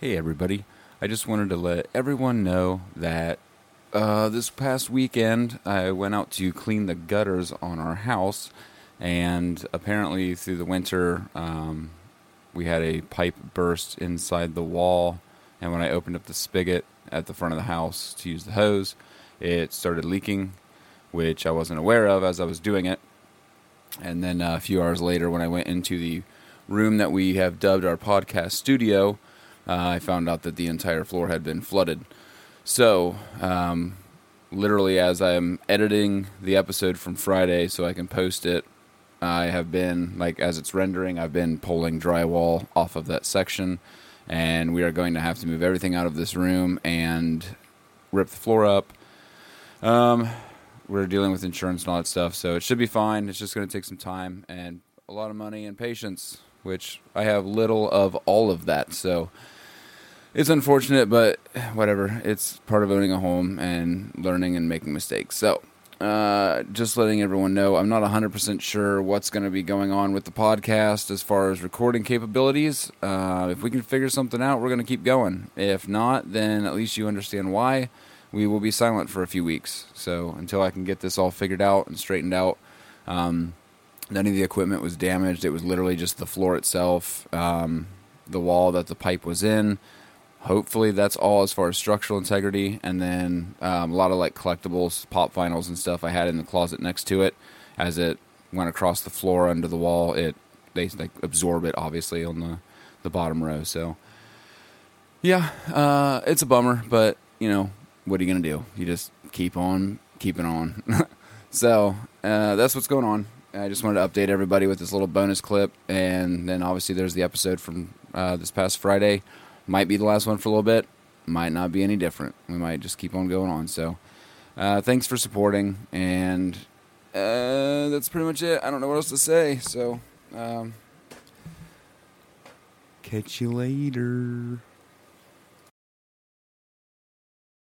Hey, everybody. I just wanted to let everyone know that uh, this past weekend I went out to clean the gutters on our house, and apparently through the winter um, we had a pipe burst inside the wall. And when I opened up the spigot at the front of the house to use the hose, it started leaking, which I wasn't aware of as I was doing it. And then uh, a few hours later, when I went into the room that we have dubbed our podcast studio, uh, I found out that the entire floor had been flooded. So, um, literally, as I'm editing the episode from Friday so I can post it, I have been, like, as it's rendering, I've been pulling drywall off of that section. And we are going to have to move everything out of this room and rip the floor up. Um, we're dealing with insurance and all that stuff, so it should be fine. It's just going to take some time and a lot of money and patience, which I have little of all of that. So it's unfortunate, but whatever. It's part of owning a home and learning and making mistakes. So uh, just letting everyone know, I'm not 100% sure what's going to be going on with the podcast as far as recording capabilities. Uh, if we can figure something out, we're going to keep going. If not, then at least you understand why we will be silent for a few weeks. So until I can get this all figured out and straightened out, um, none of the equipment was damaged. It was literally just the floor itself, um, the wall that the pipe was in. Hopefully that's all as far as structural integrity, and then um, a lot of like collectibles, pop vinyls and stuff I had in the closet next to it. As it went across the floor under the wall, it they like absorb it obviously on the the bottom row. So yeah, uh, it's a bummer, but you know what are you gonna do? You just keep on keeping on. so uh, that's what's going on. I just wanted to update everybody with this little bonus clip, and then obviously there's the episode from uh, this past Friday. Might be the last one for a little bit. Might not be any different. We might just keep on going on. So uh, thanks for supporting, and uh, that's pretty much it. I don't know what else to say. So um, catch you later.